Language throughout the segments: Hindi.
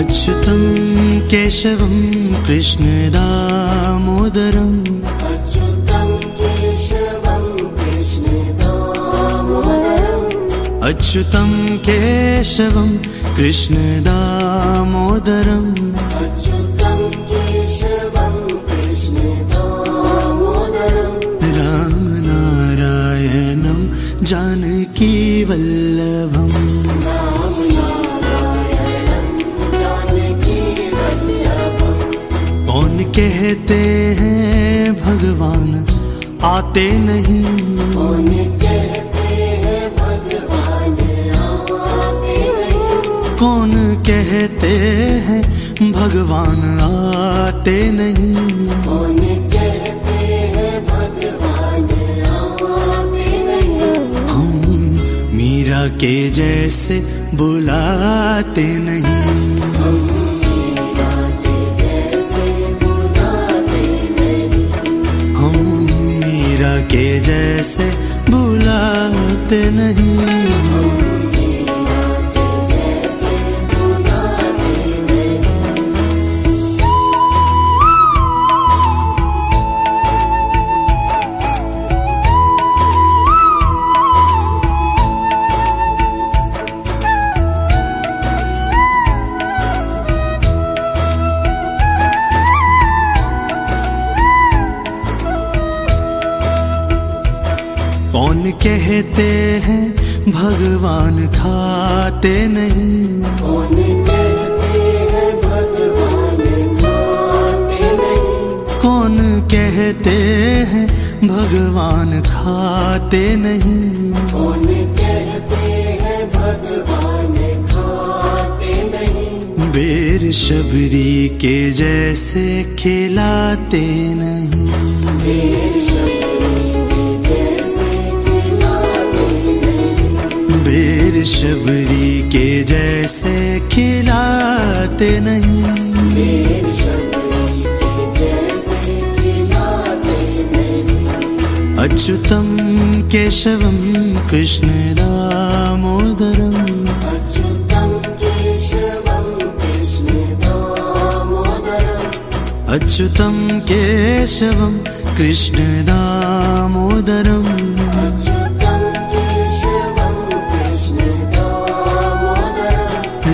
अच्युतं केशवं कृष्णदामोदरम् अच्युतं केशवं कृष्णदामोदरम् भगवान आते नहीं। कौन कहते हैं भगवान? आते नहीं। हम मीरा के जैसे बुलाते नहीं। जैसे बुलाते नहीं। कहते हैं भगवान खाते नहीं। कौन कहते हैं भगवान खाते नहीं? कौन कहते हैं भगवान खाते नहीं। कौन कहते हैं भगवान खाते नहीं? बेर शबरी के जैसे खिलाते नहीं। मेरे शबरी शबरी के जैसे खिलाते नहीं। अच्युतम केशवम कृष्ण दामोदरम। अच्युतम केशवम कृष्ण दामोदरम।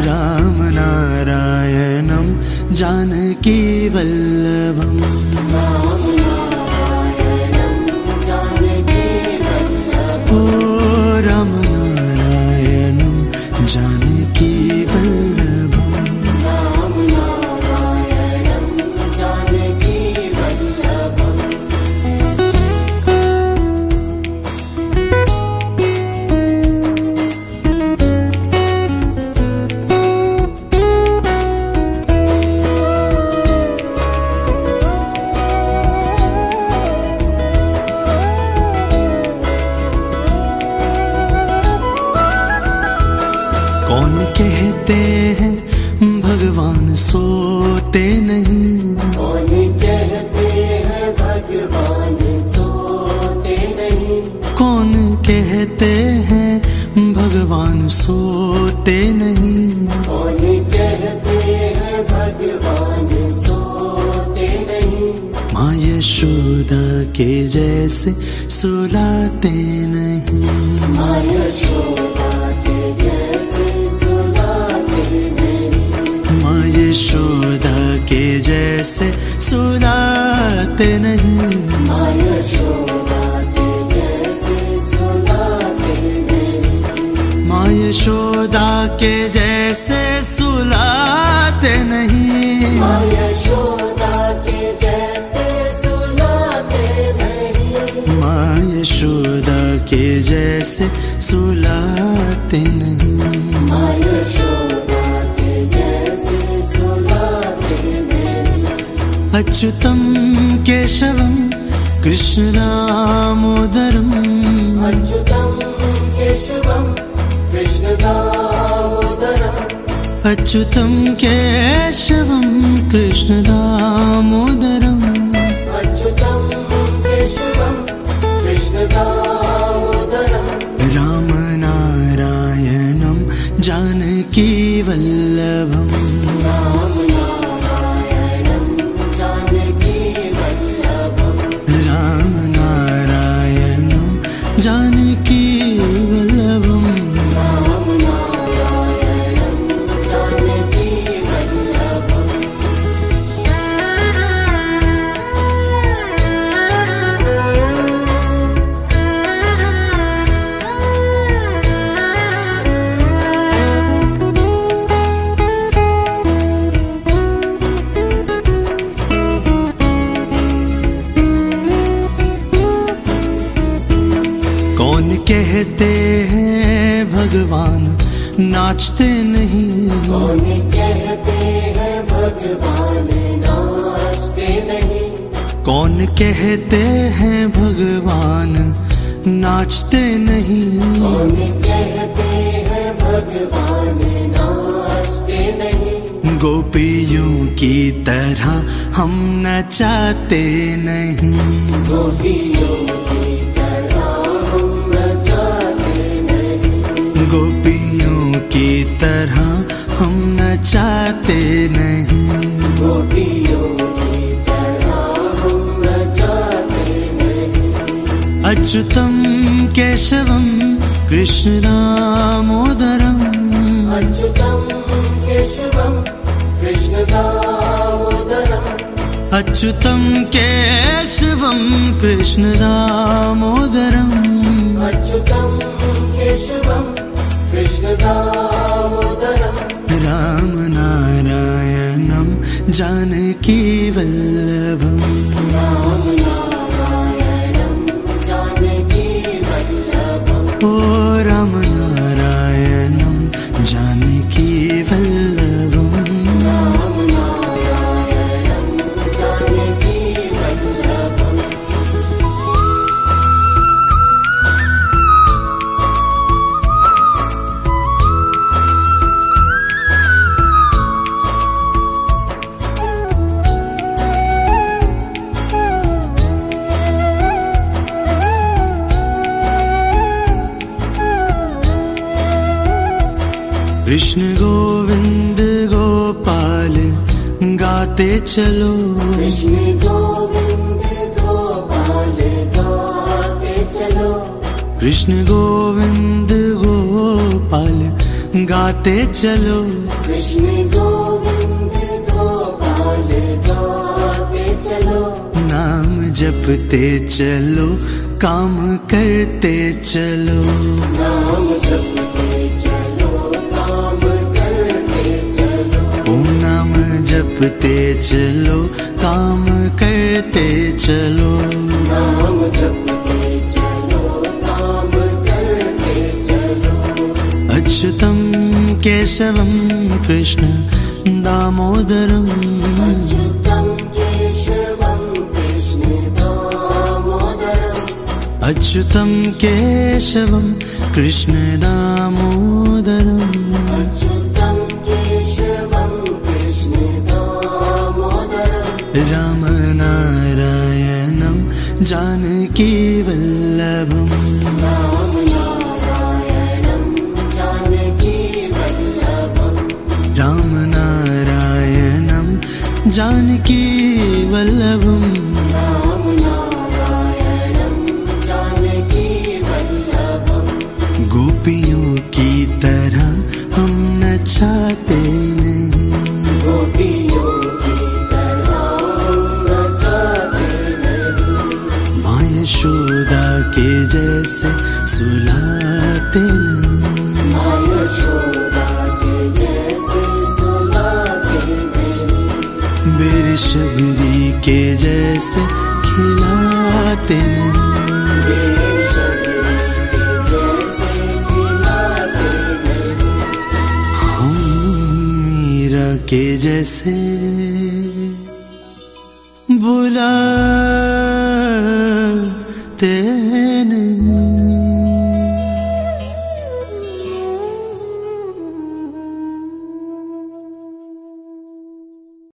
राम नारायणं जानकी वल्लभम्। सोते नहीं। कौन कहते हैं भगवान? सोते नहीं। कौन कहते हैं भगवान? सोते नहीं। कौन कहते हैं भगवान? सोते नहीं। माँ यशोदा के जैसे सुलाते नहीं। माँ यशोदा जैसे सुलाते नहीं। माँ यशोदा के जैसे सुलाते नहीं। माँ यशोदा के जैसे सुलाते नहीं। माँ यशोदा के जैसे सुलाते नहीं। अच्युतं केशवं कृष्णदामोदरम्। अच्युतं केशवं कृष्णदामोदरम्। अच्युतं केशवं कृष्णदामोदरम्। अच्युतं केशवं कृष्णदामोदरम् नाचते नहीं। कौन कहते हैं भगवान नाचते नहीं। कौन कहते हैं भगवान नाचते नहीं। कौन कहते हैं भगवान नाचते नहीं। गोपियों की तरह हम नचाते नहीं। गोपियों की तरह हम नचाते नहीं। गोपियों की तरह हम हम नचाते नहीं। अच्युतम केशवम कृष्ण दामोदरम अच्युतं केशवं कृष्णदामोदरम्। अच्युतम केशवम कृष्ण दामोदरम अच्युतं केशवं कृष्णदामोदरम् राम नारायणम जानकी वल्लभम। कृष्ण गोविंद गोपाल गाते चलो। कृष्ण गोविन्द गोपाल गाते चलो। कृष्ण गोविंद गोपाल गाते चलो। कृष्ण गोविन्द गोपाल गाते चलो। नाम जपते चलो काम करते चलो। नाम जपते जपते चलो काम करते चलो। नाम जपते चलो काम करते चलो। अच्युतम केशवम कृष्ण दामोदरम। अच्युतं केशवं कृष्ण दामोदरम्। अच्युतम केशवम कृष्ण दामोदरम रामनारायणं जानकीवल्लभम् राम नारायणं जानकी वल्लभम्। सुलाते नहीं। शबरी के जैसे खिलाते नहीं। के जैसे खिलाते